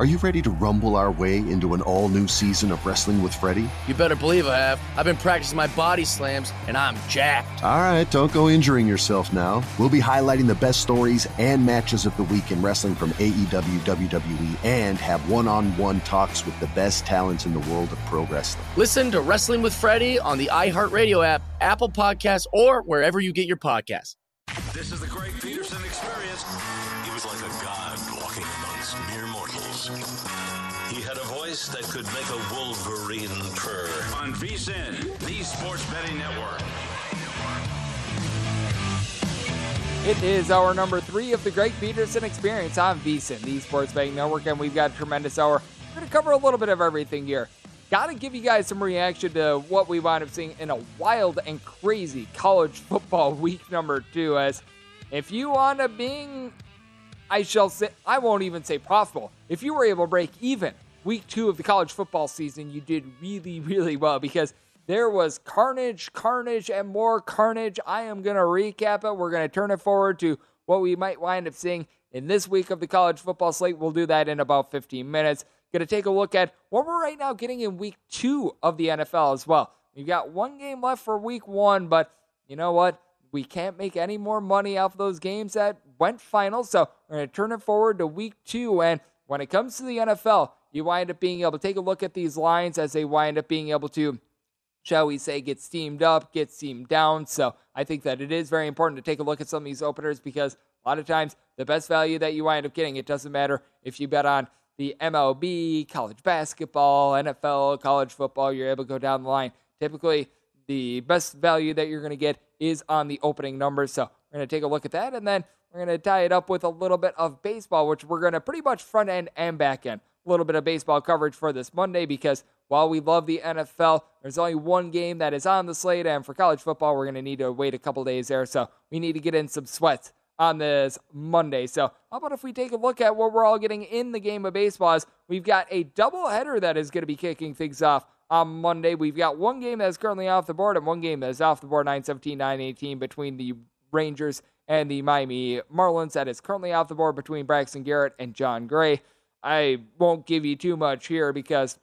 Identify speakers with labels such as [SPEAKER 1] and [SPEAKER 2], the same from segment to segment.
[SPEAKER 1] Are you ready to rumble our way into an all new season of Wrestling with Freddie?
[SPEAKER 2] You better believe I have. I've been practicing my body slams, and I'm jacked.
[SPEAKER 1] All right, don't go injuring yourself now. We'll be highlighting the best stories and matches of the week in wrestling from AEW, WWE, and have one on one talks with the best talents in the world of pro wrestling.
[SPEAKER 2] Listen to Wrestling with Freddie on the iHeartRadio app, Apple Podcasts, or wherever you get your podcasts.
[SPEAKER 3] This is the voice that could make a wolverine purr. On VSIN, the Sports Betting Network.
[SPEAKER 4] It is our number three of the Greg Peterson Experience on VSIN, the Sports Betting Network, and we've got a tremendous hour. We're going to cover a little bit of everything here. Got to give you guys some reaction to what we wound up seeing in a wild and crazy college football week number two. As if you wound up being, I shall say, I won't even say profitable. If you were able to break even week two of the college football season, you did really, really well because there was carnage, carnage, and more carnage. I am going to recap it. We're going to turn it forward to what we might wind up seeing in this week of the college football slate. We'll do that in about 15 minutes. Going to take a look at what we're right now getting in week two of the NFL as well. We've got one game left for week one, but you know what? We can't make any more money off those games that went final. So we're going to turn it forward to week two. And when it comes to the NFL, you wind up being able to take a look at these lines as they wind up being able to shall we say, get steamed up, get steamed down. So I think that it is very important to take a look at some of these openers because a lot of times the best value that you wind up getting, it doesn't matter if you bet on the MLB, college basketball, NFL, college football, you're able to go down the line. Typically, the best value that you're going to get is on the opening numbers. So we're going to take a look at that and then we're going to tie it up with a little bit of baseball, which we're going to pretty much front end and back end. Little bit of baseball coverage for this Monday because while we love the NFL, there's only one game that is on the slate, and for college football, we're going to need to wait a couple days there. So we need to get in some sweats on this Monday. So how about if we take a look at what we're all getting in the game of baseball? Is we've got a doubleheader that is going to be kicking things off on Monday. We've got one game that's currently off the board and one game that's off the board, 9-17, 9-18 between the Rangers and the Miami Marlins. That is currently off the board between Braxton Garrett and Jon Gray. I won't give you too much here because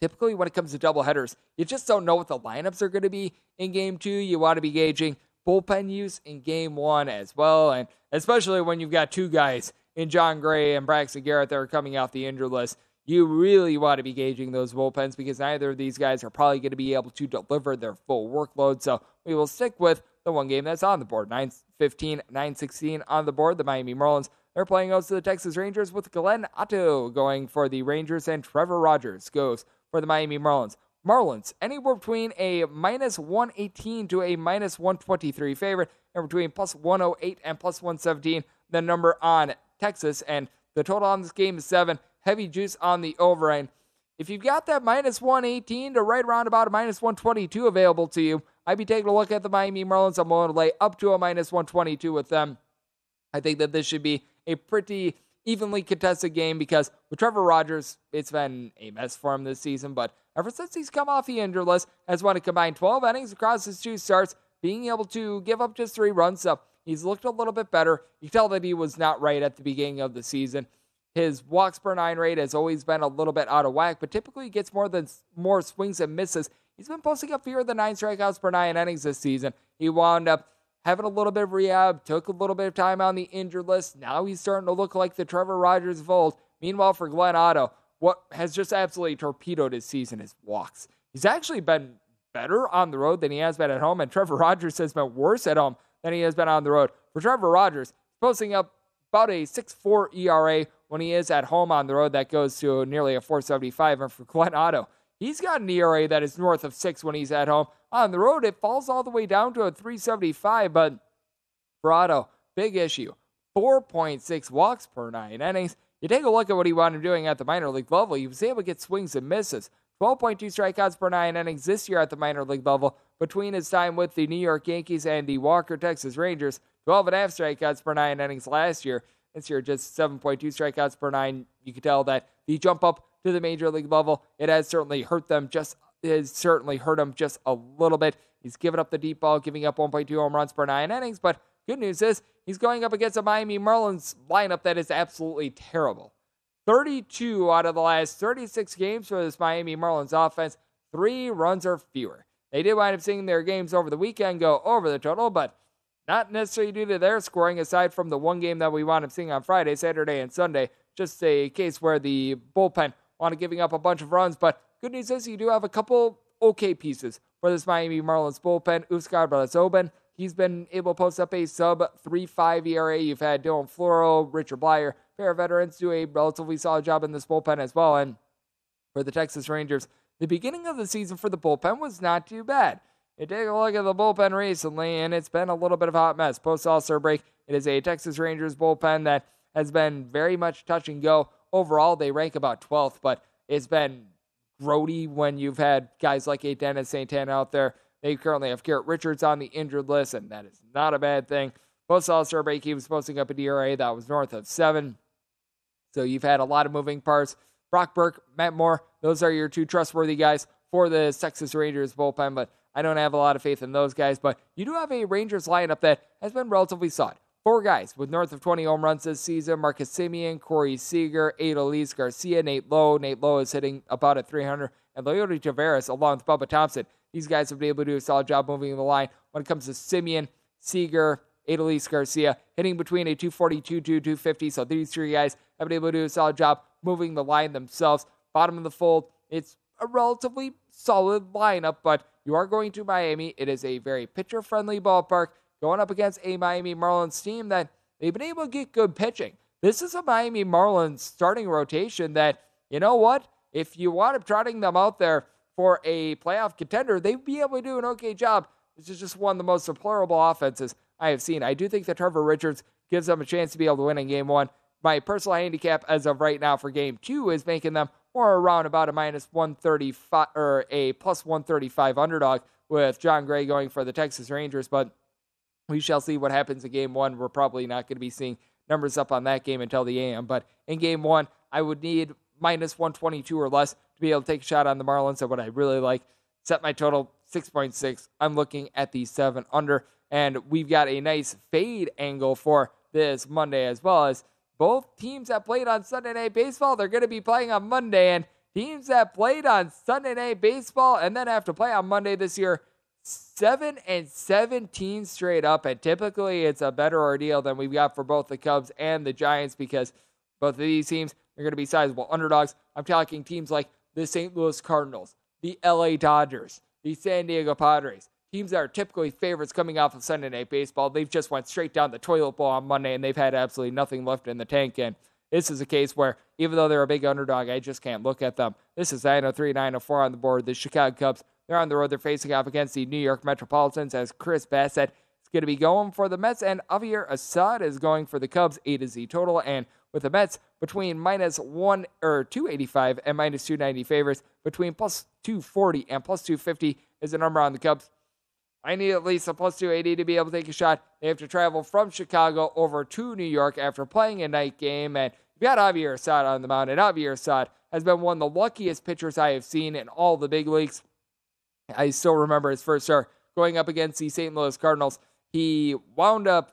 [SPEAKER 4] typically when it comes to doubleheaders, you just don't know what the lineups are going to be in game two. You want to be gauging bullpen use in game one as well. And especially when you've got two guys in Jon Gray and Braxton Garrett that are coming off the injured list, you really want to be gauging those bullpens because neither of these guys are probably going to be able to deliver their full workload. So we will stick with the one game that's on the board 9 15, 9 16 on the board. The Miami Marlins. They're playing out to the Texas Rangers with Glenn Otto going for the Rangers and Trevor Rogers goes for the Miami Marlins. Marlins, anywhere between a minus 118 to a minus 123 favorite, and between plus 108 and plus 117, the number on Texas. And the total on this game is seven. Heavy juice on the over. And if you've got that minus 118 to right around about a minus 122 available to you, I'd be taking a look at the Miami Marlins. I'm willing to lay up to a minus 122 with them. I think that this should be a pretty evenly contested game because with Trevor Rogers, it's been a mess for him this season. But ever since he's come off the injured list, has won a combined 12 innings across his two starts, being able to give up just three runs. So he's looked a little bit better. You tell that he was not right at the beginning of the season. His walks per nine rate has always been a little bit out of whack, but typically he gets more than more swings and misses. He's been posting up fewer than nine strikeouts per nine innings this season. He wound up having a little bit of rehab, took a little bit of time on the injured list. Now he's starting to look like the Trevor Rogers of old. Meanwhile, for Glenn Otto, what has just absolutely torpedoed his season is walks. He's actually been better on the road than he has been at home, and Trevor Rogers has been worse at home than he has been on the road. For Trevor Rogers, posting up about a 6.4 ERA when he is at home on the road. That goes to nearly a 475. And for Glenn Otto, he's got an ERA that is north of six when he's at home. On the road, it falls all the way down to a 375. But for big issue 4.6 walks per nine innings. You take a look at what he wound up doing at the minor league level. He was able to get swings and misses. 12.2 strikeouts per nine innings this year at the minor league level between his time with the New York Yankees and the Walker Texas Rangers. 12 and a half strikeouts per nine innings last year. This year, just 7.2 strikeouts per nine. You can tell that the jump up to the major league level, it has certainly hurt them just has certainly hurt him just a little bit. He's given up the deep ball, giving up 1.2 home runs per nine innings. But good news is he's going up against a Miami Marlins lineup that is absolutely terrible. 32 out of the last 36 games for this Miami Marlins offense, three runs or fewer. They did wind up seeing their games over the weekend go over the total, but not necessarily due to their scoring, aside from the one game that we wound up seeing on Friday, Saturday, and Sunday. Just a case where the bullpen wanted giving up a bunch of runs. But good news is you do have a couple okay pieces for this Miami Marlins bullpen. Huascar Brazoban, he's been able to post up a sub 3.5 ERA. You've had Dylan Floro, Richard Bleier, pair of veterans do a relatively solid job in this bullpen as well. And for the Texas Rangers, the beginning of the season for the bullpen was not too bad. You take a look at the bullpen recently, and it's been a little bit of a hot mess. Post All Star break, it is a Texas Rangers bullpen that has been very much touch and go. Overall, they rank about 12th, but it's been grody when you've had guys like a Dennis Santana out there. They currently have Garrett Richards on the injured list, and that is not a bad thing. Post All Star break, he was posting up a DRA that was north of seven. So you've had a lot of moving parts. Brock Burke, Matt Moore, those are your two trustworthy guys for the Texas Rangers bullpen, but I don't have a lot of faith in those guys, but you do have a Rangers lineup that has been relatively solid. Four guys with north of 20 home runs this season Marcus Semien, Corey Seager, Adolis Garcia, Nate Lowe. Nate Lowe is hitting about at 300, and Leody Taveras along with Bubba Thompson. These guys have been able to do a solid job moving the line when it comes to Semien, Seager, Adolis Garcia, hitting between a 242 to 250. So these three guys have been able to do a solid job moving the line themselves. Bottom of the fold, it's a relatively solid lineup, but you are going to Miami. It is a very pitcher friendly ballpark going up against a Miami Marlins team that they've been able to get good pitching. This is a Miami Marlins starting rotation that, you know what? If you want up trotting them out there for a playoff contender, they'd be able to do an okay job. This is just one of the most deplorable offenses I have seen. I do think that Trevor Richards gives them a chance to be able to win in game one. My personal handicap as of right now for game two is making them or around about a minus 135 or a plus 135 underdog with Jon Gray going for the Texas Rangers. But we shall see what happens in game one. We're probably not going to be seeing numbers up on that game until the AM. But in game one, I would need minus 122 or less to be able to take a shot on the Marlins. So what I really like, set my total 6.6. I'm looking at the seven under. And we've got a nice fade angle for this Monday as well as both teams that played on Sunday Night Baseball, they're going to be playing on Monday. And teams that played on Sunday Night Baseball and then have to play on Monday this year, 7 and 17 straight up. And typically it's a better ordeal than we've got for both the Cubs and the Giants because both of these teams are going to be sizable underdogs. I'm talking teams like the St. Louis Cardinals, the LA Dodgers, the San Diego Padres, teams that are typically favorites coming off of Sunday Night Baseball, they've just went straight down the toilet bowl on Monday and they've had absolutely nothing left in the tank. And this is a case where even though they're a big underdog, I just can't look at them. This is 903, 904 on the board. The Chicago Cubs, they're on the road. They're facing off against the New York Metropolitans as Chris Bassitt is going to be going for the Mets and Javier Assad is going for the Cubs. A to Z total. And with the Mets between minus one or 285 and minus 290 favors, Between plus 240 and plus 250 is the number on the Cubs. I need at least a plus 280 to be able to take a shot. They have to travel from Chicago over to New York after playing a night game. And you've got Javier Assad on the mound. And Javier Assad has been one of the luckiest pitchers I have seen in all the big leagues. I still remember his first start going up against the St. Louis Cardinals. He wound up,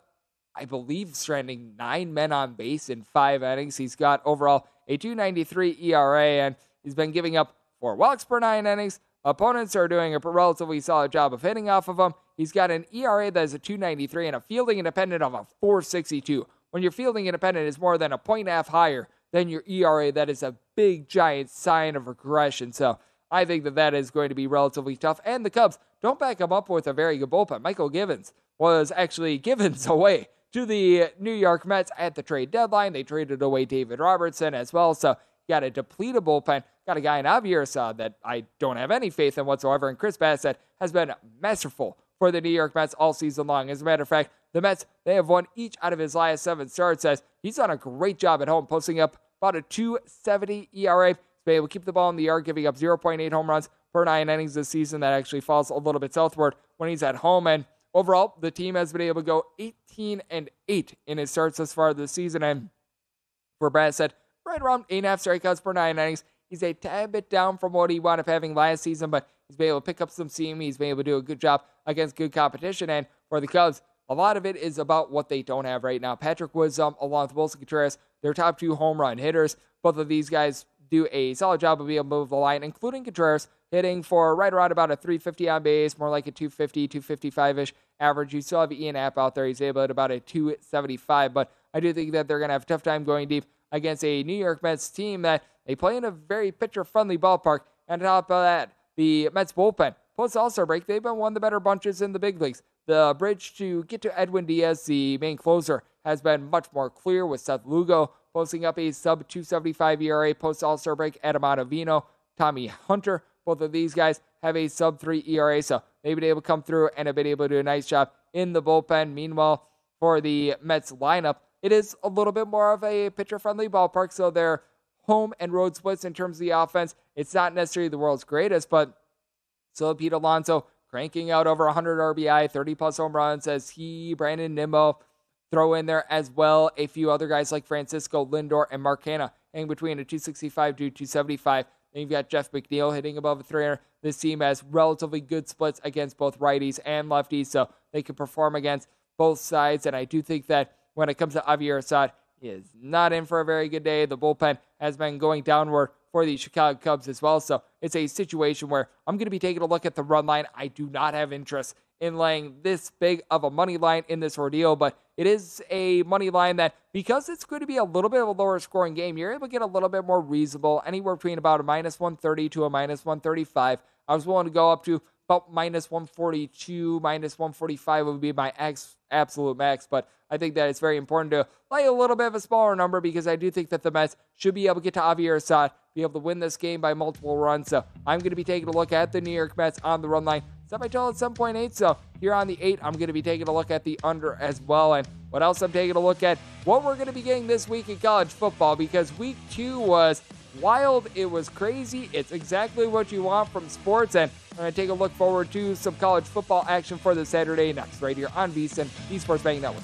[SPEAKER 4] I believe, stranding nine men on base in five innings. He's got overall a 293 ERA, and he's been giving up four walks per nine innings. Opponents are doing a relatively solid job of hitting off of him. He's got an ERA that is a 293 and a fielding independent of a 462. When your fielding independent is more than a point and a half higher than your ERA, that is a big, giant sign of regression. So I think that that is going to be relatively tough. And the Cubs don't back him up with a very good bullpen. Mychal Givens was actually given away to the New York Mets at the trade deadline. They traded away David Robertson as well. So got a depleted bullpen. Got a guy in Javier that I don't have any faith in whatsoever. And Chris Bassitt has been masterful for the New York Mets all season long. As a matter of fact, the Mets, they have won each out of his last seven starts. Says he's done a great job at home, posting up about a 270 ERA. Been able to keep the ball in the yard, giving up 0.8 home runs per nine innings this season. That actually falls a little bit southward when he's at home. And overall, the team has been able to go 18 and 8 in his starts thus far this season. And for Bassitt, right around eight and a half strikeouts per nine innings. He's a tad bit down from what he wound up having last season, but he's been able to pick up some steam. He's been able to do a good job against good competition. And for the Cubs, a lot of it is about what they don't have right now. Patrick Wisdom, along with Willson Contreras, their top two home run hitters. Both of these guys do a solid job of being able to move the line, including Contreras hitting for right around about a 350 on base, more like a 250, 255 ish average. You still have Ian Happ out there. He's able at about a 275, but I do think that they're going to have a tough time going deep against a New York Mets team that they play in a very pitcher friendly ballpark. And on top of that, the Mets bullpen, post All Star break, they've been one of the better bunches in the big leagues. The bridge to get to Edwin Diaz, the main closer, has been much more clear with Seth Lugo posting up a sub 275 ERA post All Star break. Adam Ottavino, Tommy Hunter, both of these guys have a sub 3 ERA, so they've been able to come through and have been able to do a nice job in the bullpen. Meanwhile, for the Mets lineup, it is a little bit more of a pitcher friendly ballpark, so their home and road splits in terms of the offense. It's not necessarily the world's greatest, but still Pete Alonso cranking out over 100 RBI, 30 plus home runs as he, Brandon Nimmo, throw in there as well a few other guys like Francisco Lindor and Mark Canha hanging between a 265 to 275. Then you've got Jeff McNeil hitting above a 300. This team has relatively good splits against both righties and lefties, so they can perform against both sides. And I do think that when it comes to Javier Assad. He is not in for a very good day. The bullpen has been going downward for the Chicago Cubs as well. So it's a situation where I'm going to be taking a look at the run line. I do not have interest in laying this big of a money line in this ordeal, but it is a money line that because it's going to be a little bit of a lower scoring game, you're able to get a little bit more reasonable, anywhere between about a minus 130 to a minus 135. I was willing to go up to about minus 142, minus 145 would be my ex- absolute max, but I think that it's very important to lay a little bit of a smaller number because I do think that the Mets should be able to get to Javier Assad, be able to win this game by multiple runs. So I'm going to be taking a look at the New York Mets on the run line. Set my total at 7.8. So here on the 8, I'm going to be taking a look at the under as well. And what else I'm taking a look at? What we're going to be getting this week in college football because week two was wild. It was crazy. It's exactly what you want from sports. And I'm going to take a look forward to some college football action for the Saturday next, right here on VSIN, Esports Betting Network.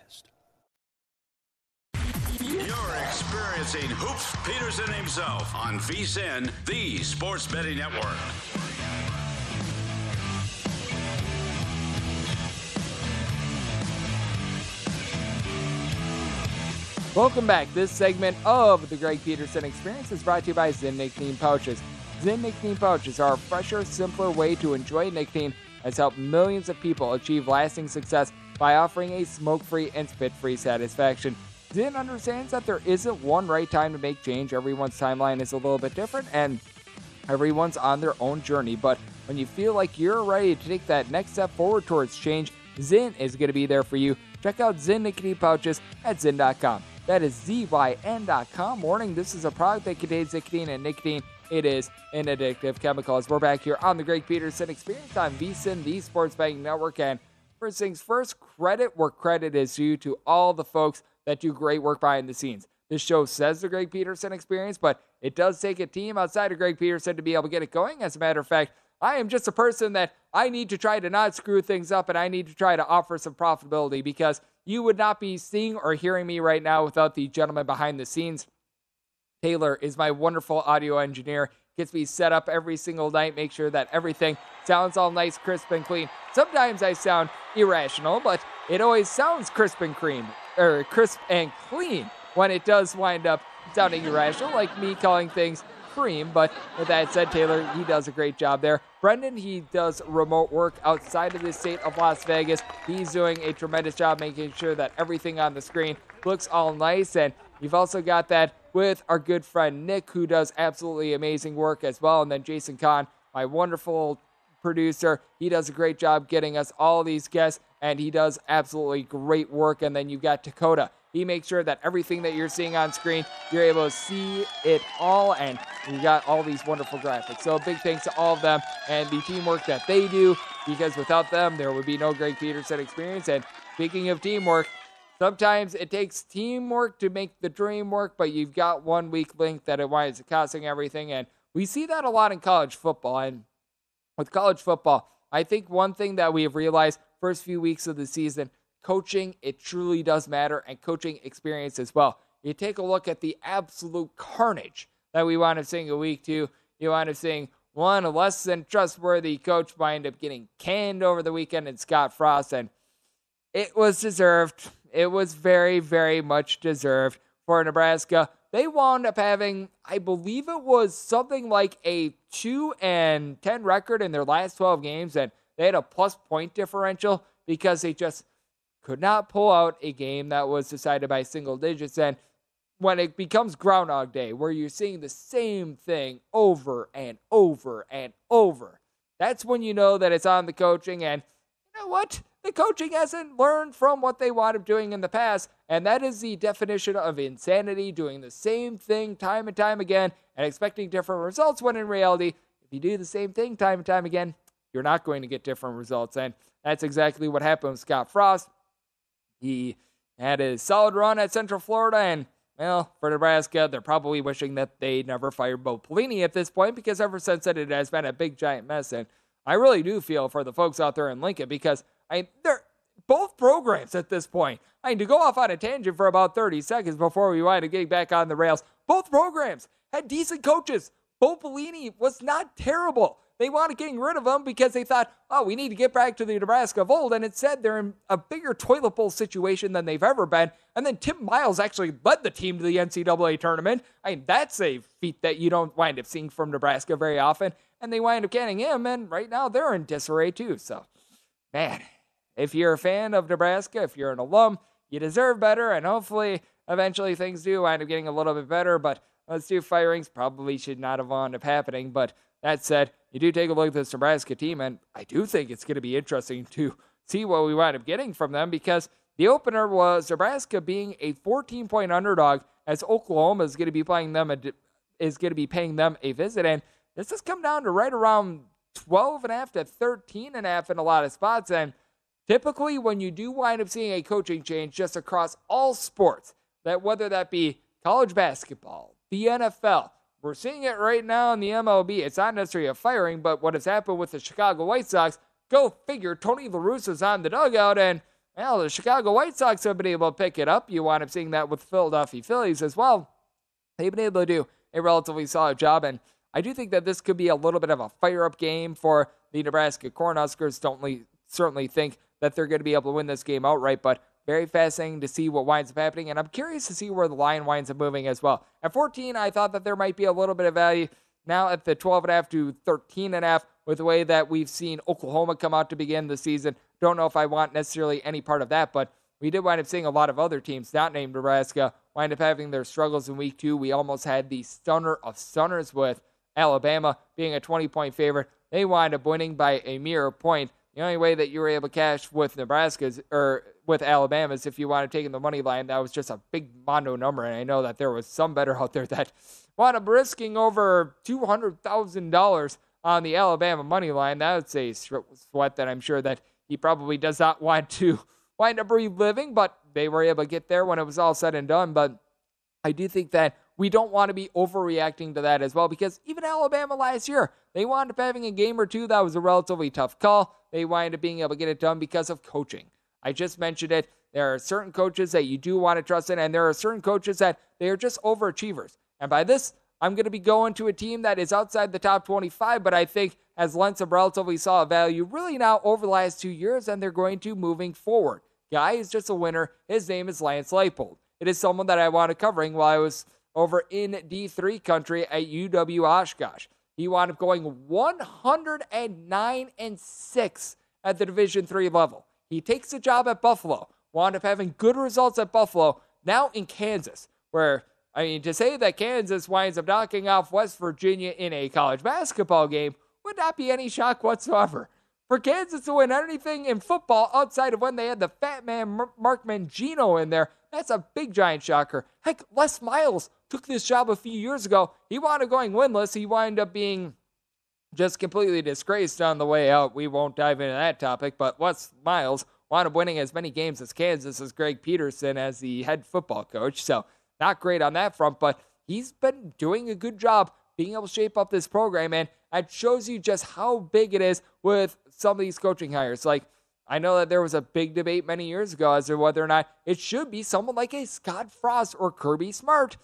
[SPEAKER 3] Experiencing Hoops Peterson himself on VSIN, the Sports Betting Network.
[SPEAKER 4] Welcome back. This segment of the Greg Peterson Experience is brought to you by Zyn Nicotine Pouches. Zyn Nicotine Pouches are a fresher, simpler way to enjoy nicotine has helped millions of people achieve lasting success by offering a smoke-free and spit-free satisfaction. Zyn understands that there isn't one right time to make change. Everyone's timeline is a little bit different, and everyone's on their own journey. But when you feel like you're ready to take that next step forward towards change, Zyn is going to be there for you. Check out Zyn nicotine pouches at Zyn.com. That is Z-Y-N.com. Warning, this is a product that contains nicotine and nicotine. It is an addictive chemical. As we're back here on the Greg Peterson Experience on VSIN, the Sports Betting Network. And first things first, credit where credit is due to all the folks that do great work behind the scenes. This show says the Greg Peterson experience, but it does take a team outside of Greg Peterson to be able to get it going. As a matter of fact, I am just a person that I need to try to not screw things up and I need to try to offer some profitability because you would not be seeing or hearing me right now without the gentleman behind the scenes. Taylor is my wonderful audio engineer. Gets me set up every single night, make sure that everything sounds all nice, crisp, and clean. Sometimes I sound irrational, but it always sounds crisp and clean, or crisp and clean when it does wind up sounding irrational, like me calling things cream. But with that said, Taylor, he does a great job there. Brendan, he does remote work outside of the state of Las Vegas. He's doing a tremendous job making sure that everything on the screen looks all nice. And you've also got that with our good friend Nick, who does absolutely amazing work as well. And then Jason Kahn, my wonderful producer, he does a great job getting us all these guests, and he does absolutely great work. And then you've got Dakota. He makes sure that everything that you're seeing on screen, you're able to see it all, and you got all these wonderful graphics. So, big thanks to all of them and the teamwork that they do, because without them, there would be no Greg Peterson experience. And speaking of teamwork, Sometimes it takes teamwork to make the dream work, but you've got one weak link that it winds up costing everything. And we see that a lot in college football. And with college football, I think one thing that we have realized first few weeks of the season, coaching, it truly does matter, and coaching experience as well. You take a look at the absolute carnage that we wind up seeing a week two. You wind up seeing one less than trustworthy coach wind up getting canned over the weekend in Scott Frost, and it was deserved. It was very, very much deserved for Nebraska. They wound up having, I believe it was something like a 2 and 10 record in their last 12 games, and they had a plus point differential because they just could not pull out a game that was decided by single digits. And when it becomes Groundhog Day, where you're seeing the same thing over and over and over, that's when you know that it's on the coaching. And you know what? The coaching hasn't learned from what they wound up doing in the past. And that is the definition of insanity doing the same thing time and time again and expecting different results when in reality, if you do the same thing time and time again, you're not going to get different results. And that's exactly what happened with Scott Frost. He had a solid run at Central Florida, and well, for Nebraska, they're probably wishing that they never fired Bo Pelini at this point because ever since then it has been a big giant mess. And I really do feel for the folks out there in Lincoln because I they're both programs at this point. I mean, to go off on a tangent for about 30 seconds before we wind up getting back on the rails, both programs had decent coaches. Bo Pelini was not terrible. They wanted getting rid of him because they thought, oh, we need to get back to the Nebraska of old. And it said they're in a bigger toilet bowl situation than they've ever been. And then Tim Miles actually led the team to the NCAA tournament. I mean, that's a feat that you don't wind up seeing from Nebraska very often. And they wind up getting him. And right now they're in disarray too. So, man, if you're a fan of Nebraska, if you're an alum, you deserve better. And hopefully, eventually things do wind up getting a little bit better. But those two firings probably should not have wound up happening. But that said, you do take a look at this Nebraska team, and I do think it's going to be interesting to see what we wind up getting from them because the opener was Nebraska being a 14 point underdog as Oklahoma is going to be playing them a, is going to be paying them a visit, and this has come down to right around 12 and a half to 13 and a half in a lot of spots. And typically, when you do wind up seeing a coaching change just across all sports, that whether that be college basketball, the NFL, we're seeing it right now in the MLB. It's not necessarily a firing, but what has happened with the Chicago White Sox, go figure. Tony La Russa's on the dugout, and well, the Chicago White Sox have been able to pick it up. You wind up seeing that with the Philadelphia Phillies as well. They've been able to do a relatively solid job, and I do think that this could be a little bit of a fire up game for the Nebraska Cornhuskers. Don't certainly think that they're going to be able to win this game outright, but very fascinating to see what winds up happening, and I'm curious to see where the line winds up moving as well. At 14, I thought that there might be a little bit of value. Now at the 12.5 to 13.5, with the way that we've seen Oklahoma come out to begin the season, don't know if I want necessarily any part of that, but we did wind up seeing a lot of other teams, not named Nebraska, wind up having their struggles in week two. We almost had the stunner of stunners with Alabama being a 20 point favorite. They wind up winning by a mere point. The only way that you were able to cash with Nebraska's or with Alabama is if you want to take in the money line. That was just a big mondo number, and I know that there was some better out there that wound up risking over two hundred thousand dollars on the Alabama money line. That's a sweat that I'm sure that he probably does not want to wind up reliving, but they were able to get there when it was all said and done. But I do think that we don't want to be overreacting to that as well because even Alabama last year, they wound up having a game or two that was a relatively tough call. They wind up being able to get it done because of coaching. I just mentioned it. There are certain coaches that you do want to trust in, and there are certain coaches that they are just overachievers. And by this, I'm going to be going to a team that is outside the top 25, but I think has lent some relatively solid value really now over the last two years, and they're going to moving forward. Guy is just a winner. His name is Lance Leipold. It is someone that I wanted covering while I was over in D3 country at UW Oshkosh. He wound up going 109 and 6 at the Division 3 level. He takes a job at Buffalo, wound up having good results at Buffalo, now in Kansas, where, I mean, to say that Kansas winds up knocking off West Virginia in a college basketball game would not be any shock whatsoever. For Kansas to win anything in football outside of when they had the fat man Mark Mangino in there, that's a big giant shocker. Heck, Les Miles took this job a few years ago. He wound up going winless. He wound up being just completely disgraced on the way out. We won't dive into that topic, but Les Miles wound up winning as many games as Kansas as Greg Peterson as the head football coach. So not great on that front, but he's been doing a good job being able to shape up this program, and it shows you just how big it is with some of these coaching hires. Like I know that there was a big debate many years ago as to whether or not it should be someone like a Scott Frost or Kirby Smart.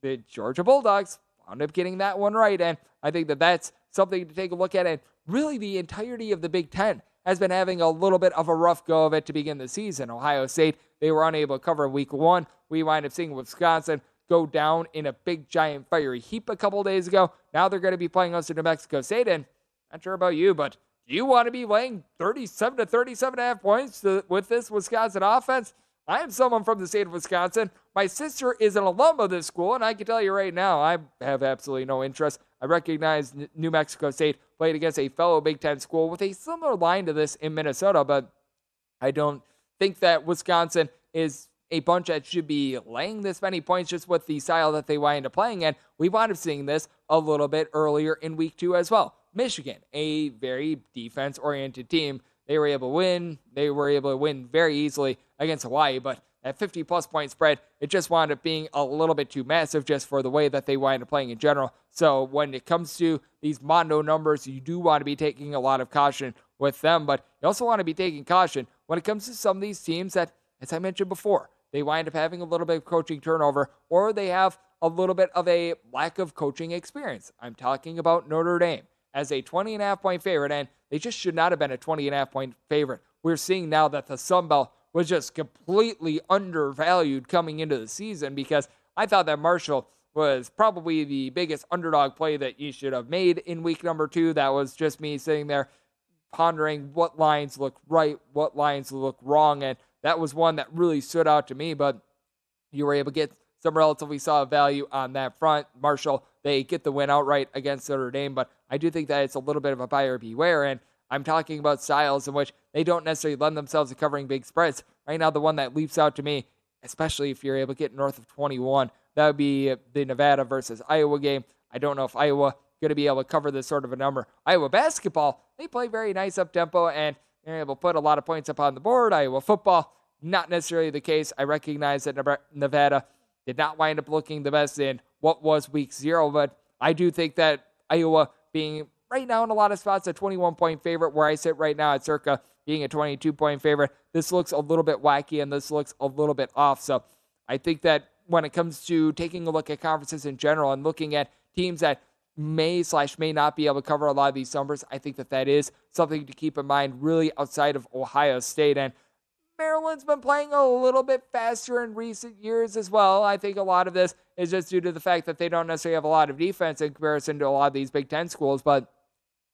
[SPEAKER 4] The Georgia Bulldogs wound up getting that one right. And I think that that's something to take a look at. And really, the entirety of the Big Ten has been having a little bit of a rough go of it to begin the season. Ohio State, they were unable to cover week one. We wind up seeing Wisconsin go down in a big, giant, fiery heap a couple days ago. Now they're going to be playing us to New Mexico State. And not sure about you, but do you want to be laying 37 to 37 and a half points to, with this Wisconsin offense? I am someone from the state of Wisconsin. My sister is an alum of this school, and I can tell you right now, I have absolutely no interest. I recognize New Mexico State played against a fellow Big Ten school with a similar line to this in Minnesota, but I don't think that Wisconsin is a bunch that should be laying this many points just with the style that they wind up playing. And we wound up seeing this a little bit earlier in week two as well. Michigan, a very defense oriented team. They were able to win. They were able to win very easily against Hawaii, but that 50 plus point spread, it just wound up being a little bit too massive just for the way that they wind up playing in general. So when it comes to these Mondo numbers, you do want to be taking a lot of caution with them, but you also want to be taking caution when it comes to some of these teams that, as I mentioned before, they wind up having a little bit of coaching turnover or they have a little bit of a lack of coaching experience. I'm talking about Notre Dame as a 20 and a half point favorite, and they just should not have been a 20 and a half point favorite. We're seeing now that the Sun Belt was just completely undervalued coming into the season because I thought that Marshall was probably the biggest underdog play that you should have made in week number two. That was just me sitting there pondering what lines look right, what lines look wrong, and that was one that really stood out to me. But you were able to get some relatively solid value on that front. Marshall, they get the win outright against Notre Dame, but I do think that it's a little bit of a buyer beware. And I'm talking about styles in which they don't necessarily lend themselves to covering big spreads. Right now, the one that leaps out to me, especially if you're able to get north of 21, that would be the Nevada versus Iowa game. I don't know if Iowa going to be able to cover this sort of a number. Iowa basketball, they play very nice up tempo and they're able to put a lot of points up on the board. Iowa football, not necessarily the case. I recognize that Nevada did not wind up looking the best in what was week zero, but I do think that Iowa being right now in a lot of spots a 21 point favorite, where I sit right now at circa being a 22 point favorite, this looks a little bit wacky and this looks a little bit off. So I think that when it comes to taking a look at conferences in general and looking at teams that may slash may not be able to cover a lot of these numbers, I think that that is something to keep in mind really outside of Ohio State. And Maryland's been playing a little bit faster in recent years as well. I think a lot of this is just due to the fact that they don't necessarily have a lot of defense in comparison to a lot of these Big Ten schools, but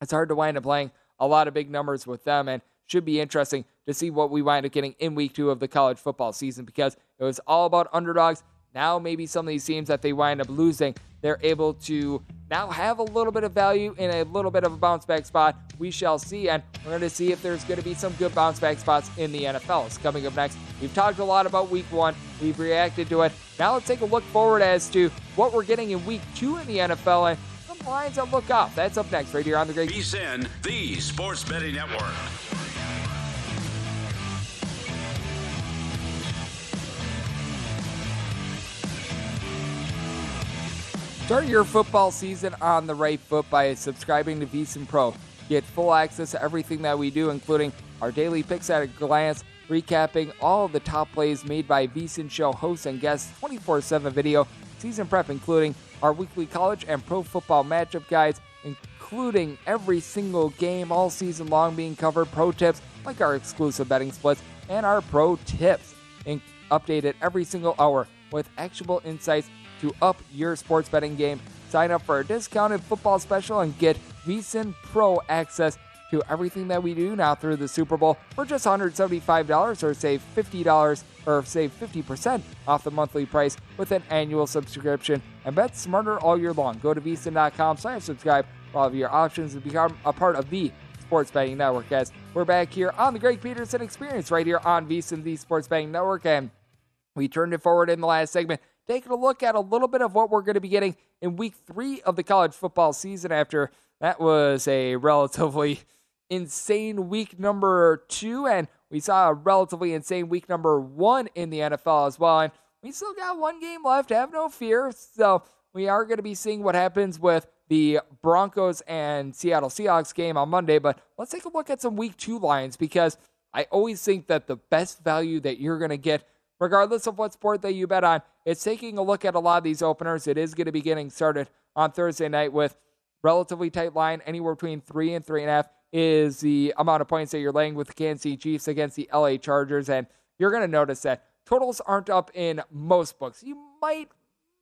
[SPEAKER 4] it's hard to wind up playing a lot of big numbers with them and should be interesting to see what we wind up getting in week two of the college football season because it was all about underdogs. Now, maybe some of these teams that they wind up losing, they're able to now have a little bit of value in a little bit of a bounce back spot. We shall see, and we're going to see if there's going to be some good bounce back spots in the NFL. It's coming up next. We've talked a lot about week one, we've reacted to it. Now, let's take a look forward as to what we're getting in week two in the NFL and some lines that look up. That's up next, right here on the Great.
[SPEAKER 3] VSIN, the Sports Betting Network.
[SPEAKER 4] Start your football season on the right foot by subscribing to VSIN Pro. Get full access to everything that we do, including our daily picks at a glance, recapping all the top plays made by VSIN show hosts and guests, 24/7 video, season prep, including our weekly college and pro football matchup guides, including every single game all season long being covered, pro tips like our exclusive betting splits and our pro tips, and updated every single hour with actionable insights to up your sports betting game. Sign up for a discounted football special and get VSIN Pro access to everything that we do now through the Super Bowl for just $175 or save $50 or save 50% off the monthly price with an annual subscription and bet smarter all year long. Go to VSIN.com, sign up, subscribe for all of your options and become a part of the Sports Betting Network as we're back here on the Greg Peterson Experience right here on VSIN, the Sports Betting Network. And we turned it forward in the last segment taking a look at a little bit of what we're going to be getting in week three of the college football season after that was a relatively insane week number two. And we saw a relatively insane week number one in the NFL as well. And we still got one game left. Have no fear. So we are going to be seeing what happens with the Broncos and Seattle Seahawks game on Monday. But let's take a look at some week two lines because I always think that the best value that you're going to get regardless of what sport that you bet on, it's taking a look at a lot of these openers. It is going to be getting started on Thursday night with relatively tight line, anywhere between three and three and a half is the amount of points that you're laying with the Kansas City Chiefs against the LA Chargers. And you're going to notice that totals aren't up in most books. You might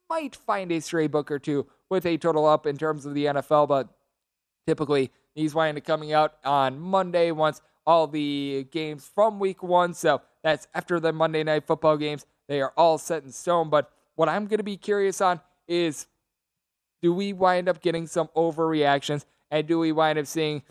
[SPEAKER 4] might find a stray book or two with a total up in terms of the NFL, but typically these wind up coming out on Monday once all the games from week one. So that's after the Monday night football games. They are all set in stone. But what I'm going to be curious on is do we wind up getting some overreactions? And do we wind up seeing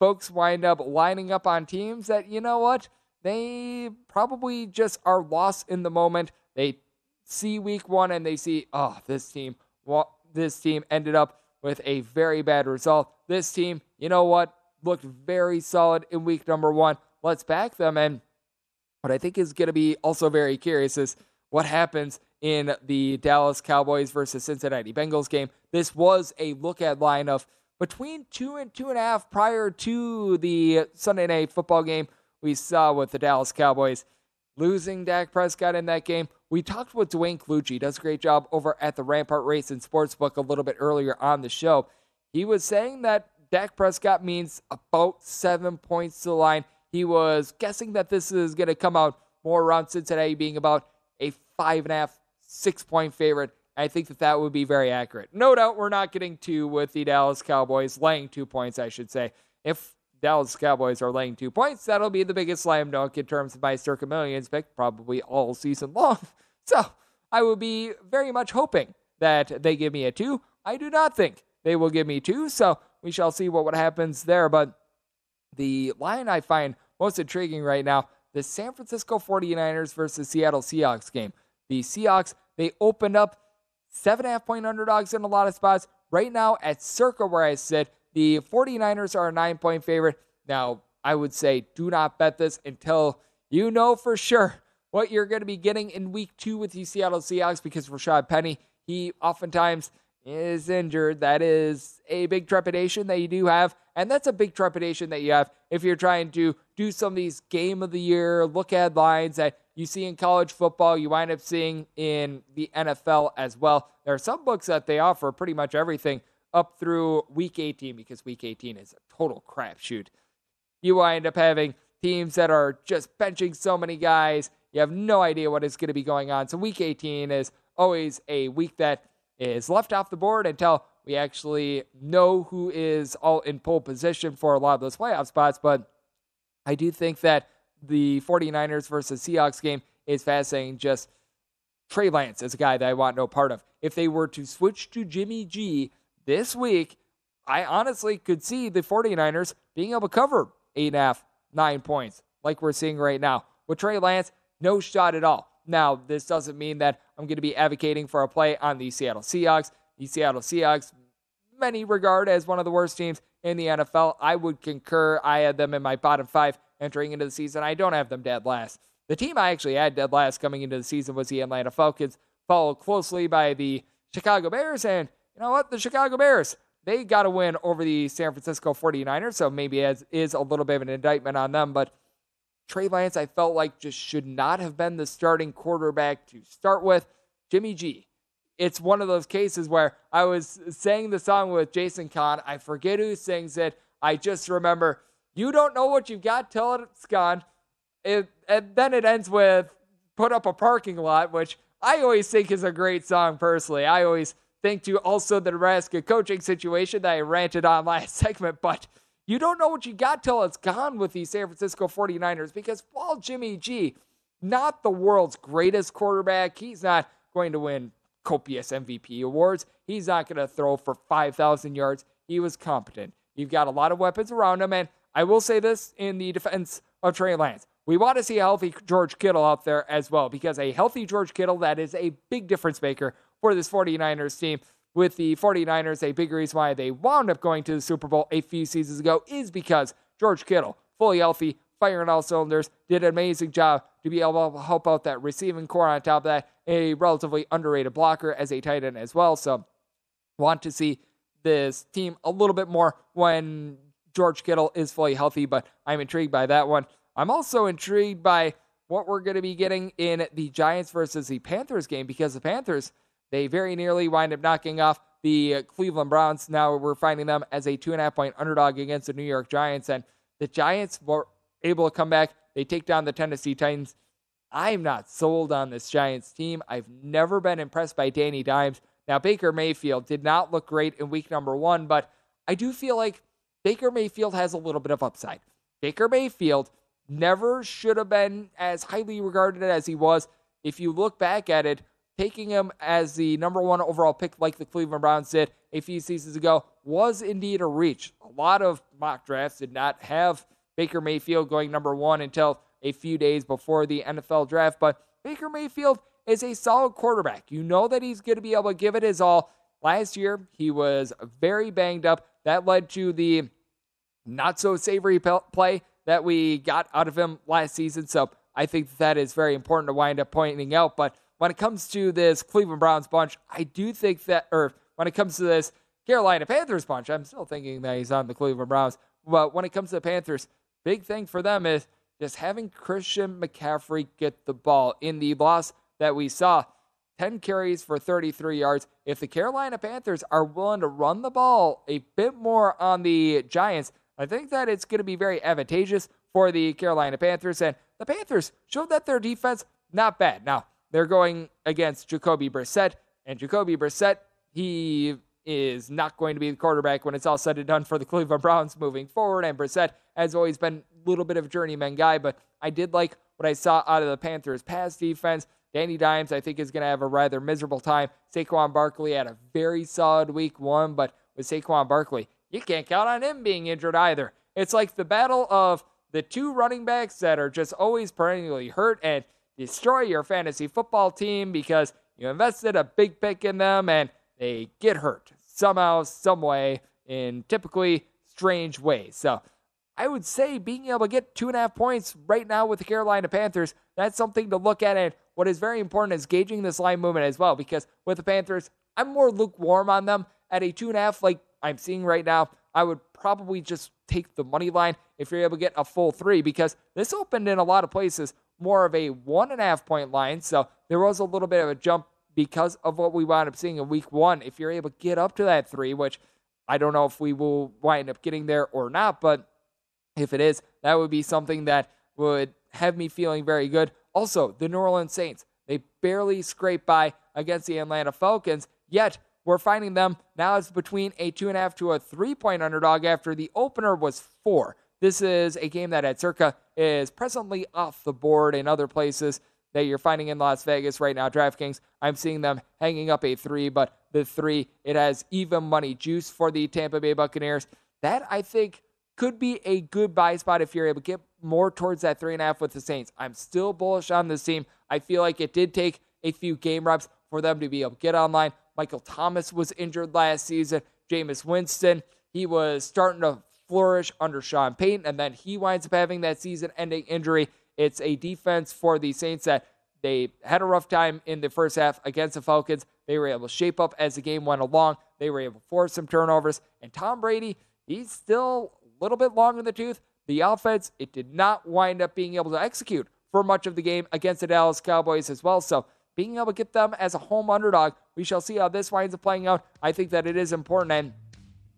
[SPEAKER 4] folks wind up lining up on teams that, you know what, they probably just are lost in the moment. They see week one and they see, oh, this team, well, this team ended up with a very bad result. This team, you know what, looked very solid in week number one. Let's back them. And what I think is going to be also very curious is what happens in the Dallas Cowboys versus Cincinnati Bengals game. This was a look at line of between two and two and a half prior to the Sunday night football game we saw with the Dallas Cowboys losing Dak Prescott in that game. We talked with Duane Colucci, does a great job over at the Rampart Race and Sportsbook a little bit earlier on the show. He was saying that Dak Prescott means about seven points to the line. He was guessing that this is going to come out more around Cincinnati being about a five and a half, six point favorite. I think that that would be very accurate. No doubt we're not getting two with the Dallas Cowboys, laying two points, I should say. If Dallas Cowboys are laying two points, that'll be the biggest slam dunk in terms of my Circa Millions pick, probably all season long. So I would be very much hoping that they give me a two. I do not think they will give me two, so we shall see what, what happens there. But the line I find most intriguing right now the San Francisco 49ers versus Seattle Seahawks game. The Seahawks, they opened up seven and a half point underdogs in a lot of spots. Right now, at circa where I sit, the 49ers are a nine point favorite. Now, I would say do not bet this until you know for sure what you're going to be getting in week two with the Seattle Seahawks because Rashad Penny, he oftentimes is injured. That is a big trepidation that you do have. And that's a big trepidation that you have if you're trying to do some of these game of the year look at lines that you see in college football, you wind up seeing in the NFL as well. There are some books that they offer pretty much everything up through week 18 because week 18 is a total crapshoot. You wind up having teams that are just benching so many guys. You have no idea what is going to be going on. So week 18 is always a week that is left off the board until we actually know who is all in pole position for a lot of those playoff spots. But I do think that the 49ers versus Seahawks game is fascinating. Just Trey Lance is a guy that I want no part of. If they were to switch to Jimmy G this week, I honestly could see the 49ers being able to cover eight and a half, nine points, like we're seeing right now. With Trey Lance, no shot at all. Now, this doesn't mean that I'm going to be advocating for a play on the Seattle Seahawks. The Seattle Seahawks, many regard as one of the worst teams in the NFL. I would concur. I had them in my bottom five entering into the season. I don't have them dead last. The team I actually had dead last coming into the season was the Atlanta Falcons, followed closely by the Chicago Bears. And you know what? The Chicago Bears, they got a win over the San Francisco 49ers, so maybe it is a little bit of an indictment on them. But Trey Lance, I felt like just should not have been the starting quarterback to start with. Jimmy G. It's one of those cases where I was saying the song with Jason Kahn. I forget who sings it. I just remember you don't know what you've got till it's gone. It, and then it ends with put up a parking lot, which I always think is a great song personally. I always think to also the Nebraska coaching situation that I ranted on last segment, but you don't know what you got till it's gone with the San Francisco 49ers because while Jimmy G, not the world's greatest quarterback, he's not going to win copious MVP awards. He's not going to throw for 5,000 yards. He was competent. You've got a lot of weapons around him, and I will say this in the defense of Trey Lance. We want to see a healthy George Kittle out there as well because a healthy George Kittle, that is a big difference maker for this 49ers team. With the 49ers, a big reason why they wound up going to the Super Bowl a few seasons ago is because George Kittle, fully healthy, firing all cylinders, did an amazing job to be able to help out that receiving core. On top of that, a relatively underrated blocker as a tight end as well. So, want to see this team a little bit more when George Kittle is fully healthy, but I'm intrigued by that one. I'm also intrigued by what we're going to be getting in the Giants versus the Panthers game because the Panthers, they very nearly wind up knocking off the uh, Cleveland Browns. Now we're finding them as a two and a half point underdog against the New York Giants. And the Giants were able to come back. They take down the Tennessee Titans. I'm not sold on this Giants team. I've never been impressed by Danny Dimes. Now, Baker Mayfield did not look great in week number one, but I do feel like Baker Mayfield has a little bit of upside. Baker Mayfield never should have been as highly regarded as he was. If you look back at it, taking him as the number one overall pick, like the Cleveland Browns did a few seasons ago, was indeed a reach. A lot of mock drafts did not have Baker Mayfield going number one until a few days before the NFL draft, but Baker Mayfield is a solid quarterback. You know that he's going to be able to give it his all. Last year, he was very banged up. That led to the not so savory play that we got out of him last season. So I think that is very important to wind up pointing out. But when it comes to this Cleveland Browns bunch, I do think that, or when it comes to this Carolina Panthers bunch, I'm still thinking that he's on the Cleveland Browns. But when it comes to the Panthers, big thing for them is just having Christian McCaffrey get the ball in the loss that we saw. 10 carries for 33 yards. If the Carolina Panthers are willing to run the ball a bit more on the Giants, I think that it's going to be very advantageous for the Carolina Panthers. And the Panthers showed that their defense, not bad. Now, they're going against Jacoby Brissett, and Jacoby Brissett, he is not going to be the quarterback when it's all said and done for the Cleveland Browns moving forward. And Brissett has always been a little bit of a journeyman guy, but I did like what I saw out of the Panthers' pass defense. Danny Dimes, I think, is going to have a rather miserable time. Saquon Barkley had a very solid week one, but with Saquon Barkley, you can't count on him being injured either. It's like the battle of the two running backs that are just always perennially hurt and destroy your fantasy football team because you invested a big pick in them and they get hurt somehow, some way, in typically strange ways. So I would say being able to get two and a half points right now with the Carolina Panthers, that's something to look at. And what is very important is gauging this line movement as well, because with the Panthers, I'm more lukewarm on them at a two and a half, like I'm seeing right now. I would probably just take the money line if you're able to get a full three, because this opened in a lot of places more of a one and a half point line. So there was a little bit of a jump because of what we wound up seeing in week one. If you're able to get up to that three, which I don't know if we will wind up getting there or not, but if it is, that would be something that would have me feeling very good. Also, the New Orleans Saints, they barely scrape by against the Atlanta Falcons, yet we're finding them now as between a two and a half to a three point underdog after the opener was four. This is a game that at circa is presently off the board in other places that you're finding in Las Vegas right now. DraftKings, I'm seeing them hanging up a three, but the three, it has even money juice for the Tampa Bay Buccaneers. That I think could be a good buy spot if you're able to get more towards that three and a half with the Saints. I'm still bullish on this team. I feel like it did take a few game reps for them to be able to get online. Michael Thomas was injured last season. Jameis Winston, he was starting to flourish under Sean Payton, and then he winds up having that season ending injury. It's a defense for the Saints that they had a rough time in the first half against the Falcons. They were able to shape up as the game went along. They were able to force some turnovers. And Tom Brady, he's still a little bit long in the tooth. The offense, it did not wind up being able to execute for much of the game against the Dallas Cowboys as well. So being able to get them as a home underdog, we shall see how this winds up playing out. I think that it is important and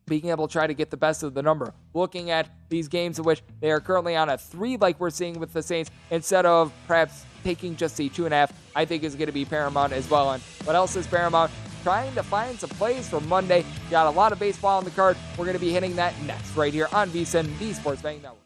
[SPEAKER 4] being able to try to get the best of the number. Looking at these games in which they are currently on a three, like we're seeing with the Saints, instead of perhaps taking just a two and a half, I think is going to be paramount as well. And what else is paramount? trying to find some plays for Monday. Got a lot of baseball on the card. We're going to be hitting that next right here on VSIN, the Sports Betting Network.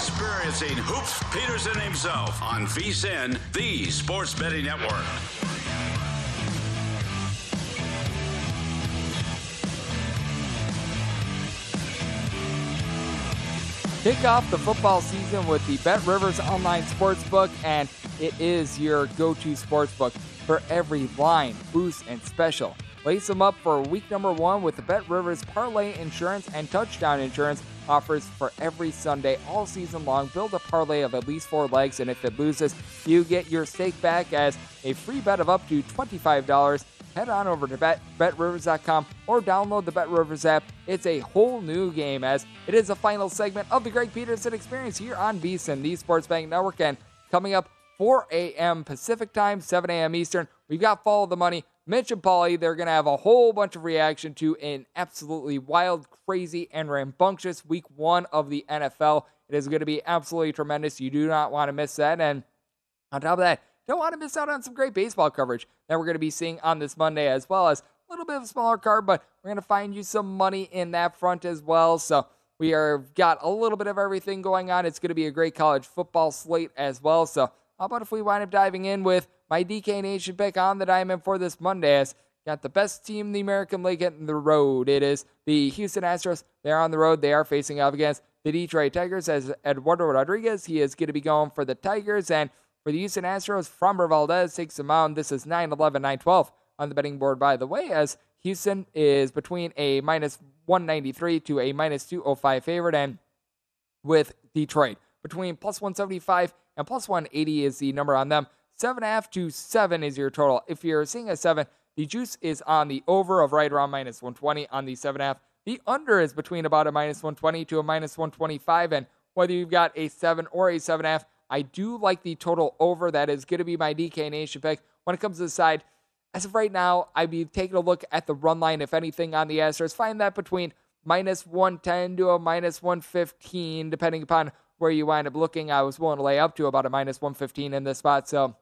[SPEAKER 3] Experiencing Hoops Peterson himself on VSIN, the Sports Betting Network.
[SPEAKER 4] Kick off the football season with the Bet Rivers Online Sportsbook, and it is your go to sportsbook for every line, boost, and special. Lace them up for week number one with the Bet Rivers Parlay Insurance and Touchdown Insurance offers for every Sunday all season long. Build a parlay of at least four legs, and if it loses, you get your stake back as a free bet of up to $25 head on over to bet, betrivers.com or download the BetRivers app. It's a whole new game as it is a final segment of the Greg Peterson experience here on VSIN, the Sports Bank Network. And coming up 4 a.m. Pacific time, 7 a.m. Eastern, we've got Follow the Money. And Paulie, they're going to have a whole bunch of reaction to an absolutely wild, crazy, and rambunctious week one of the NFL. It is going to be absolutely tremendous. You do not want to miss that. And on top of that, don't want to miss out on some great baseball coverage that we're going to be seeing on this Monday, as well as a little bit of a smaller card, but we're going to find you some money in that front as well. So we are got a little bit of everything going on. It's going to be a great college football slate as well. So how about if we wind up diving in with my DK Nation pick on the diamond for this Monday? As got the best team in the American League hitting the road. It is the Houston Astros. They're on the road. They are facing off against the Detroit Tigers as Eduardo Rodriguez. He is going to be going for the Tigers and for the Houston Astros, Framber Valdez takes the mound. This is 9 11, 9 12 on the betting board, by the way, as Houston is between a minus 193 to a minus 205 favorite, and with Detroit between plus 175 and plus 180 is the number on them. 7.5 to 7 is your total. If you're seeing a 7, the juice is on the over of right around minus 120 on the 7.5. The under is between about a minus 120 to a minus 125, and whether you've got a 7 or a 7.5, I do like the total over. That is going to be my DK Nation pick. When it comes to the side, as of right now, I'd be taking a look at the run line, if anything, on the Astros. Find that between minus 110 to a minus 115, depending upon where you wind up looking. I was willing to lay up to about a minus 115 in this spot. So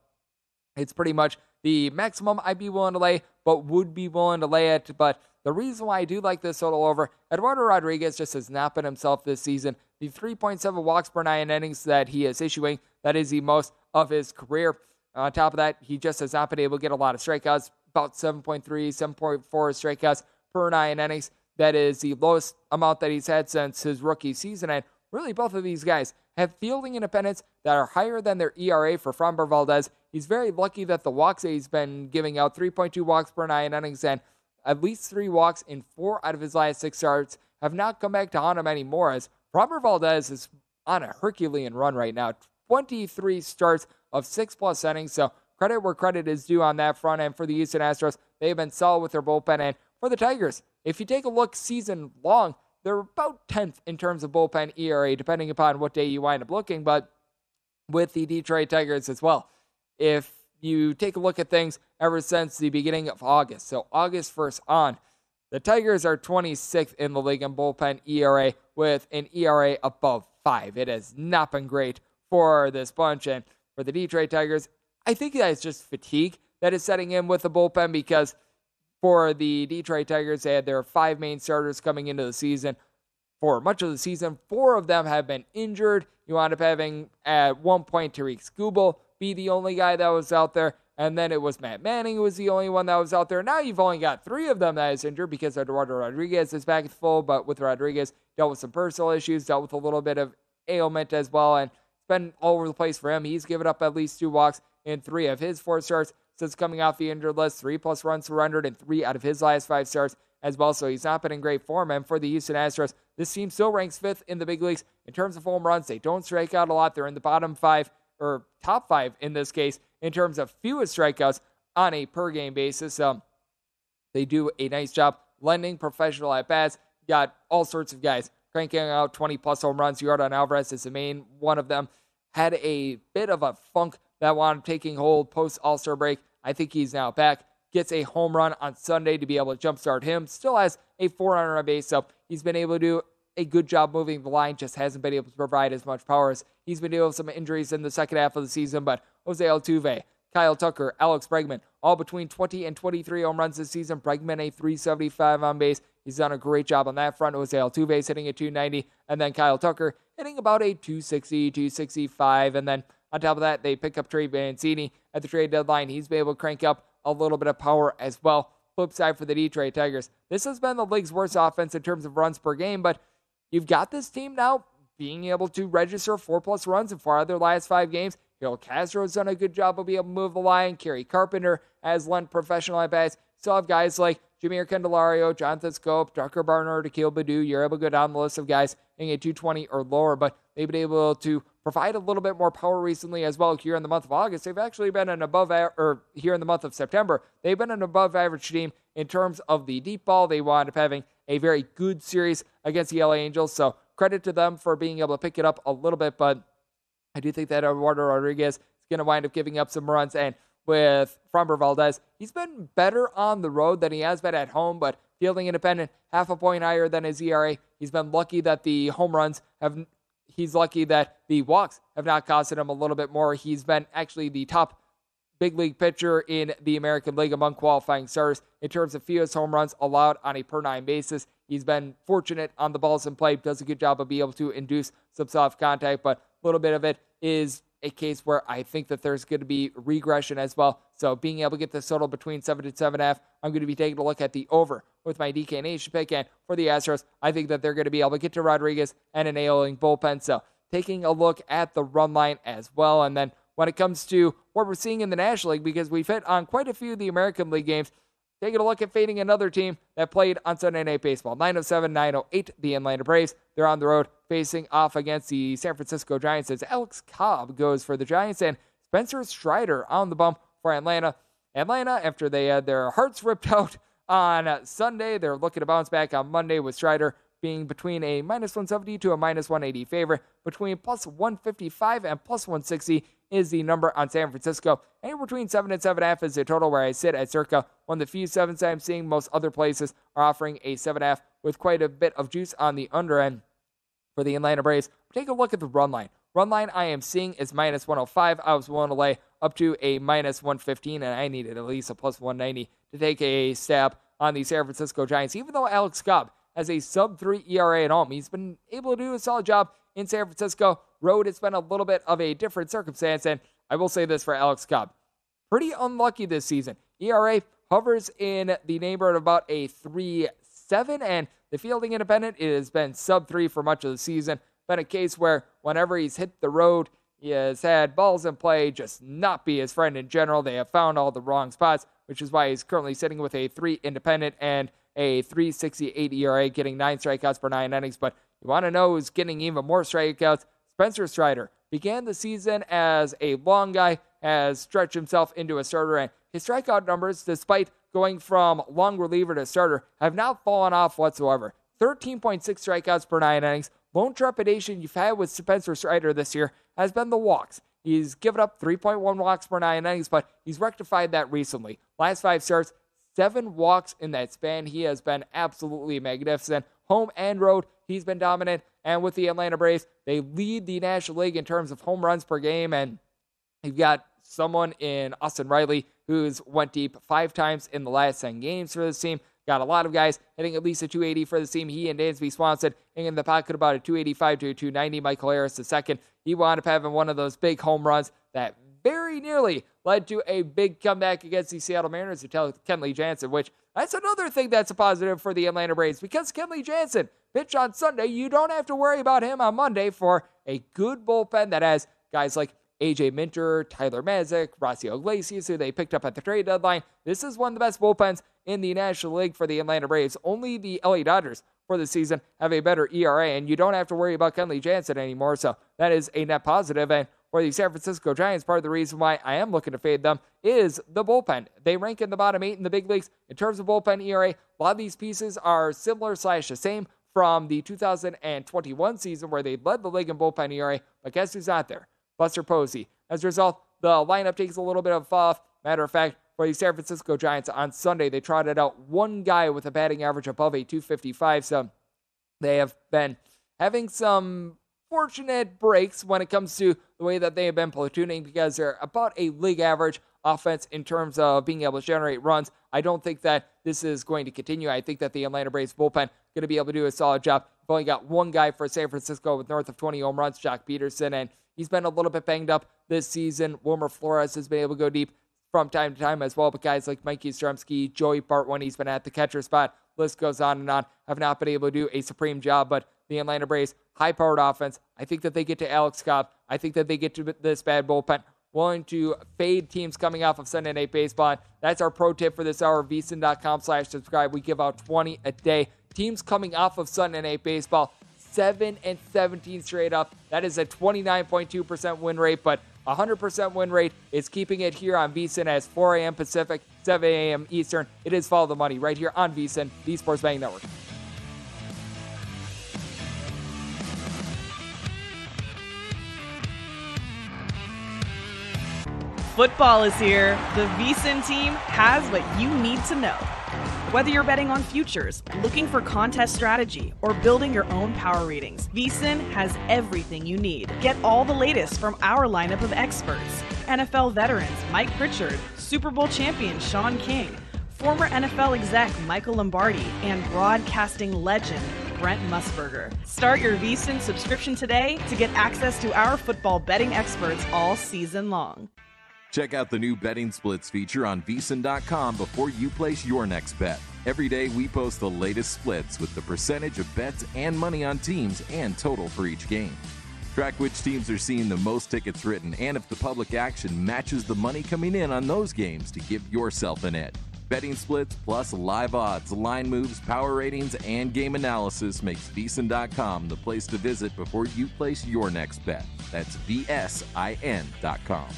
[SPEAKER 4] it's pretty much the maximum I'd be willing to lay, but would be willing to lay it. But the reason why I do like this total over, Eduardo Rodriguez just has not been himself this season. The 3.7 walks per nine innings that he is issuing, that is the most of his career. On top of that, he just has not been able to get a lot of strikeouts. about 7.3, 7.4 strikeouts per nine innings. That is the lowest amount that he's had since his rookie season. And really, both of these guys have fielding independence that are higher than their ERA for Framber Valdez. He's very lucky that the walks that he's been giving out 3.2 walks per nine innings and at least three walks in four out of his last six starts have not come back to haunt him anymore. As Framber Valdez is on a Herculean run right now, 23 starts of six plus innings. So credit where credit is due on that front. And for the Houston Astros, they've been solid with their bullpen. And for the Tigers, if you take a look season long, they're about 10th in terms of bullpen ERA, depending upon what day you wind up looking. But with the Detroit Tigers as well, if you take a look at things ever since the beginning of August, so August 1st on, the Tigers are 26th in the league in bullpen ERA with an ERA above five. It has not been great for this bunch. And for the Detroit Tigers, I think that is just fatigue that is setting in with the bullpen because for the Detroit Tigers, they had their five main starters coming into the season. For much of the season, four of them have been injured. You wound up having at one point Tarik Skubal be the only guy that was out there. And then it was Matt Manning who was the only one that was out there. Now you've only got three of them that is injured because Eduardo Rodriguez is back full, but with Rodriguez, dealt with some personal issues, dealt with a little bit of ailment as well, and it's been all over the place for him. He's given up at least two walks in three of his four starts since coming off the injured list, three plus runs surrendered in three out of his last five starts as well. So he's not been in great form. And for the Houston Astros, this team still ranks fifth in the big leagues in terms of home runs. They don't strike out a lot. They're in the bottom five or top five in this case in terms of fewest strikeouts on a per game basis. Um, they do a nice job lending professional at bats. Got all sorts of guys cranking out 20 plus home runs. Yordan Alvarez is the main one of them. Had a bit of a funk that wound taking hold post All Star break. I think he's now back. Gets a home run on Sunday to be able to jumpstart him. Still has a 400 on base, so he's been able to do a good job moving the line, just hasn't been able to provide as much power as he's been dealing with some injuries in the second half of the season. But Jose Altuve, Kyle Tucker, Alex Bregman, all between 20 and 23 home runs this season. Bregman a 375 on base. He's done a great job on that front. Jose Altuve is hitting a 290, and then Kyle Tucker hitting about a 260, 265. And then on top of that, they pick up Trey Mancini at the trade deadline. He's been able to crank up a little bit of power as well. Flip side for the Detroit Tigers. This has been the league's worst offense in terms of runs per game, but You've got this team now being able to register four plus runs in four of their last five games. Willi Castro's done a good job of being able to move the line. Kerry Carpenter has lent professional at bats. Still have guys like Jeimer Candelario, Jonathan Schoop, Tucker Barnhart, Akil Baddoo. You're able to go down the list of guys hitting a 220 or lower, but they've been able to provide a little bit more power recently as well. Here in the month of August, they've actually been an above, or here in the month of September, they've been an above average team in terms of the deep ball. They wound up having a very good series against the LA Angels. So credit to them for being able to pick it up a little bit. But I do think that Eduardo Rodriguez is going to wind up giving up some runs. And with Framber Valdez, he's been better on the road than he has been at home, but fielding independent, half a point higher than his ERA. He's been lucky that the home runs have. He's lucky that the walks have not costed him a little bit more. He's been actually the top big league pitcher in the American League among qualifying starters in terms of fewest home runs allowed on a per nine basis. He's been fortunate on the balls in play, does a good job of being able to induce some soft contact, but a little bit of it is a case where I think that there's going to be regression as well. So being able to get the total between seven and seven and a half, I'm going to be taking a look at the over with my DK Nation pick. And for the Astros, I think that they're going to be able to get to Rodriguez and an ailing bullpen. So taking a look at the run line as well. And then when it comes to what we're seeing in the National League, because we've hit on quite a few of the American League games. Taking a look at fading another team that played on Sunday Night Baseball. 907 908, the Atlanta Braves. They're on the road facing off against the San Francisco Giants as Alex Cobb goes for the Giants and Spencer Strider on the bump for Atlanta. Atlanta, after they had their hearts ripped out on Sunday, they're looking to bounce back on Monday with Strider being between a minus 170 to a minus 180 favorite. Between plus 155 and plus 160 is the number on San Francisco. Anywhere between 7 and 7.5 is the total where I sit at circa one of the few 7s I'm seeing. Most other places are offering a 7.5 with quite a bit of juice on the under end for the Atlanta Braves. Take a look at the run line. Run line I am seeing is minus 105. I was willing to lay up to a minus 115, and I needed at least a plus 190 to take a stab on the San Francisco Giants. Even though Alex Cobb has a sub 3 ERA at home, he's been able to do a solid job in San Francisco. Road, it's been a little bit of a different circumstance, and I will say this for Alex Cobb. Pretty unlucky this season. ERA hovers in the neighborhood of about a 3 7. And the fielding independent it has been sub 3 for much of the season. Been a case where whenever he's hit the road, he has had balls in play just not be his friend in general. They have found all the wrong spots, which is why he's currently sitting with a 3 independent and a 368 ERA, getting nine strikeouts per nine innings. But you want to know who's getting even more strikeouts? Spencer Strider began the season as a long guy, has stretched himself into a starter, and his strikeout numbers, despite going from long reliever to starter, have not fallen off whatsoever. 13.6 strikeouts per nine innings. Lone trepidation you've had with Spencer Strider this year has been the walks. He's given up 3.1 walks per nine innings, but he's rectified that recently. Last five starts, seven walks in that span. He has been absolutely magnificent. Home and road, he's been dominant. And with the Atlanta Braves, they lead the National League in terms of home runs per game. And you've got someone in Austin Riley who's went deep five times in the last 10 games for this team. Got a lot of guys hitting at least a 280 for the team. He and Dansby Swanson in the pocket about a 285 to a 290. Michael Harris the second. He wound up having one of those big home runs that very nearly led to a big comeback against the Seattle Mariners to tell Kenley Jansen, which that's another thing that's a positive for the Atlanta Braves because Kenley Jansen pitch on Sunday. You don't have to worry about him on Monday for a good bullpen that has guys like AJ Minter, Tyler Matzek, Raisel Iglesias, who they picked up at the trade deadline. This is one of the best bullpens in the National League for the Atlanta Braves. Only the LA Dodgers for the season have a better ERA, and you don't have to worry about Kenley Jansen anymore. So that is a net positive. And for the San Francisco Giants, part of the reason why I am looking to fade them is the bullpen. They rank in the bottom eight in the big leagues in terms of bullpen ERA. A lot of these pieces are similar slash the same from the 2021 season where they led the league in bullpen ERA. But guess who's not there? Buster Posey. As a result, the lineup takes a little bit of off. Matter of fact, for the San Francisco Giants on Sunday, they trotted out one guy with a batting average above a 255. So they have been having some fortunate breaks when it comes to the way that they have been platooning because they're about a league average offense in terms of being able to generate runs. I don't think that this is going to continue. I think that the Atlanta Braves bullpen going to be able to do a solid job. You've only got one guy for San Francisco with north of 20 home runs, Joc Pederson, and he's been a little bit banged up this season. Wilmer Flores has been able to go deep from time to time as well, but guys like Mikey Yastrzemski, Joey Bart when he's been at the catcher spot, list goes on and on, have not been able to do a supreme job, but the Atlanta Braves, high powered offense. I think that they get to Alex Cobb. I think that they get to this bad bullpen. Willing to fade teams coming off of Sunday Night Baseball. That's our pro tip for this hour. VSIN.com slash subscribe. We give out 20 a day. Teams coming off of Sunday Night Baseball, 7 and 17 straight up. That is a 29.2% win rate, but 100% win rate is keeping it here on VSIN as 4 a.m. Pacific, 7 a.m. Eastern. It is Follow the Money right here on VSIN, the Sports Betting Network.
[SPEAKER 5] Football is here. The VSIN team has what you need to know. Whether you're betting on futures, looking for contest strategy, or building your own power ratings, VSIN has everything you need. Get all the latest from our lineup of experts NFL veterans Mike Pritchard, Super Bowl champion Sean King, former NFL exec Michael Lombardi, and broadcasting legend Brent Musburger. Start your VSIN subscription today to get access to our football betting experts all season long.
[SPEAKER 6] Check out the new betting splits feature on VSIN.com before you place your next bet. Every day we post the latest splits with the percentage of bets and money on teams and total for each game. Track which teams are seeing the most tickets written and if the public action matches the money coming in on those games to give yourself an edge. Betting splits plus live odds, line moves, power ratings, and game analysis makes VSIN.com the place to visit before you place your next bet. That's VSIN.com.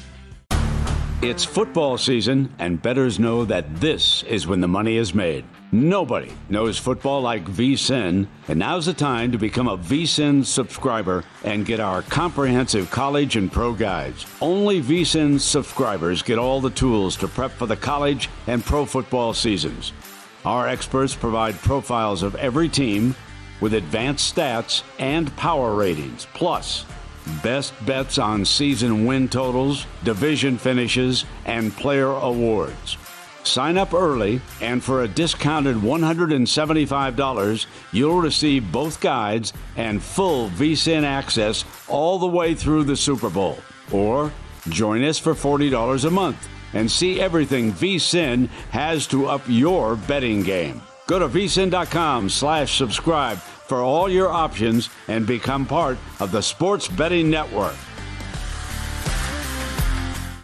[SPEAKER 7] It's football season, and bettors know that this is when the money is made. Nobody knows football like VSIN, and now's the time to become a VSIN subscriber and get our comprehensive college and pro guides. Only VSIN subscribers get all the tools to prep for the college and pro football seasons. Our experts provide profiles of every team with advanced stats and power ratings, plus best bets on season win totals, division finishes, and player awards. Sign up early, and for a discounted $175, you'll receive both guides and full VSIN access all the way through the Super Bowl. Or join us for $40 a month and see everything VSIN has to up your betting game. Go to vsin.com slash subscribe for all your options and become part of the Sports Betting Network.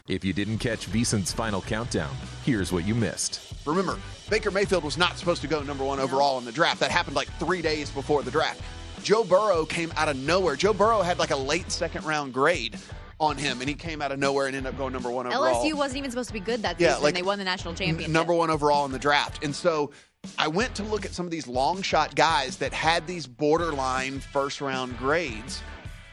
[SPEAKER 6] If you didn't catch VSIN's final countdown, here's what you missed.
[SPEAKER 8] Remember, Baker Mayfield was not supposed to go number one overall in the draft. That happened like three days before the draft. Joe Burrow came out of nowhere. Joe Burrow had like a late second round grade on him, and he came out of nowhere and ended up going number one overall.
[SPEAKER 9] LSU wasn't even supposed to be good that
[SPEAKER 8] Yeah,
[SPEAKER 9] season.
[SPEAKER 8] like,
[SPEAKER 9] they won the national championship.
[SPEAKER 8] number one overall in the draft. And so I went to look at some of these long shot guys that had these borderline first round grades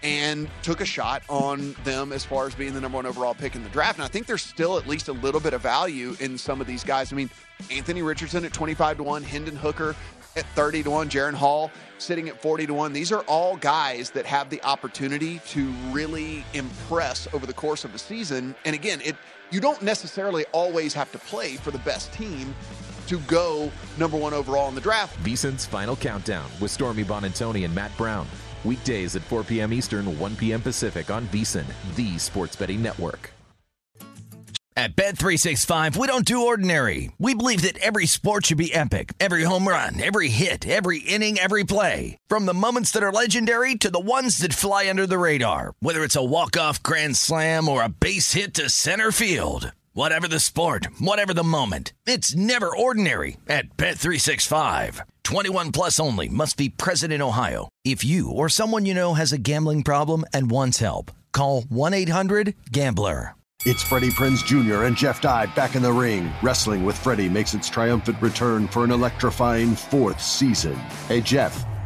[SPEAKER 8] and took a shot on them as far as being the number one overall pick in the draft. And I think there's still at least a little bit of value in some of these guys. I mean, Anthony Richardson at 25 to 1, Hendon Hooker at 30 to 1, Jaren Hall sitting at 40 to 1. These are all guys that have the opportunity to really impress over the course of a season. And again, it you don't necessarily always have to play for the best team to go number one overall in the draft.
[SPEAKER 6] VSIN's final countdown with Stormy Buonantony and Matt Brown. Weekdays at 4 p.m. Eastern, 1 p.m. Pacific on VSIN, the sports betting network.
[SPEAKER 10] At Bet365, we don't do ordinary. We believe that every sport should be epic. Every home run, every hit, every inning, every play. From the moments that are legendary to the ones that fly under the radar. Whether it's a walk-off grand slam or a base hit to center field. Whatever the sport, whatever the moment. It's never ordinary at Bet365. 21 plus only must be present in Ohio. If you or someone you know has a gambling problem and wants help, call 1-800-GAMBLER.
[SPEAKER 1] It's Freddie Prinze Jr. and Jeff Dye back in the ring. Wrestling with Freddie makes its triumphant return for an electrifying fourth season. Hey, Jeff,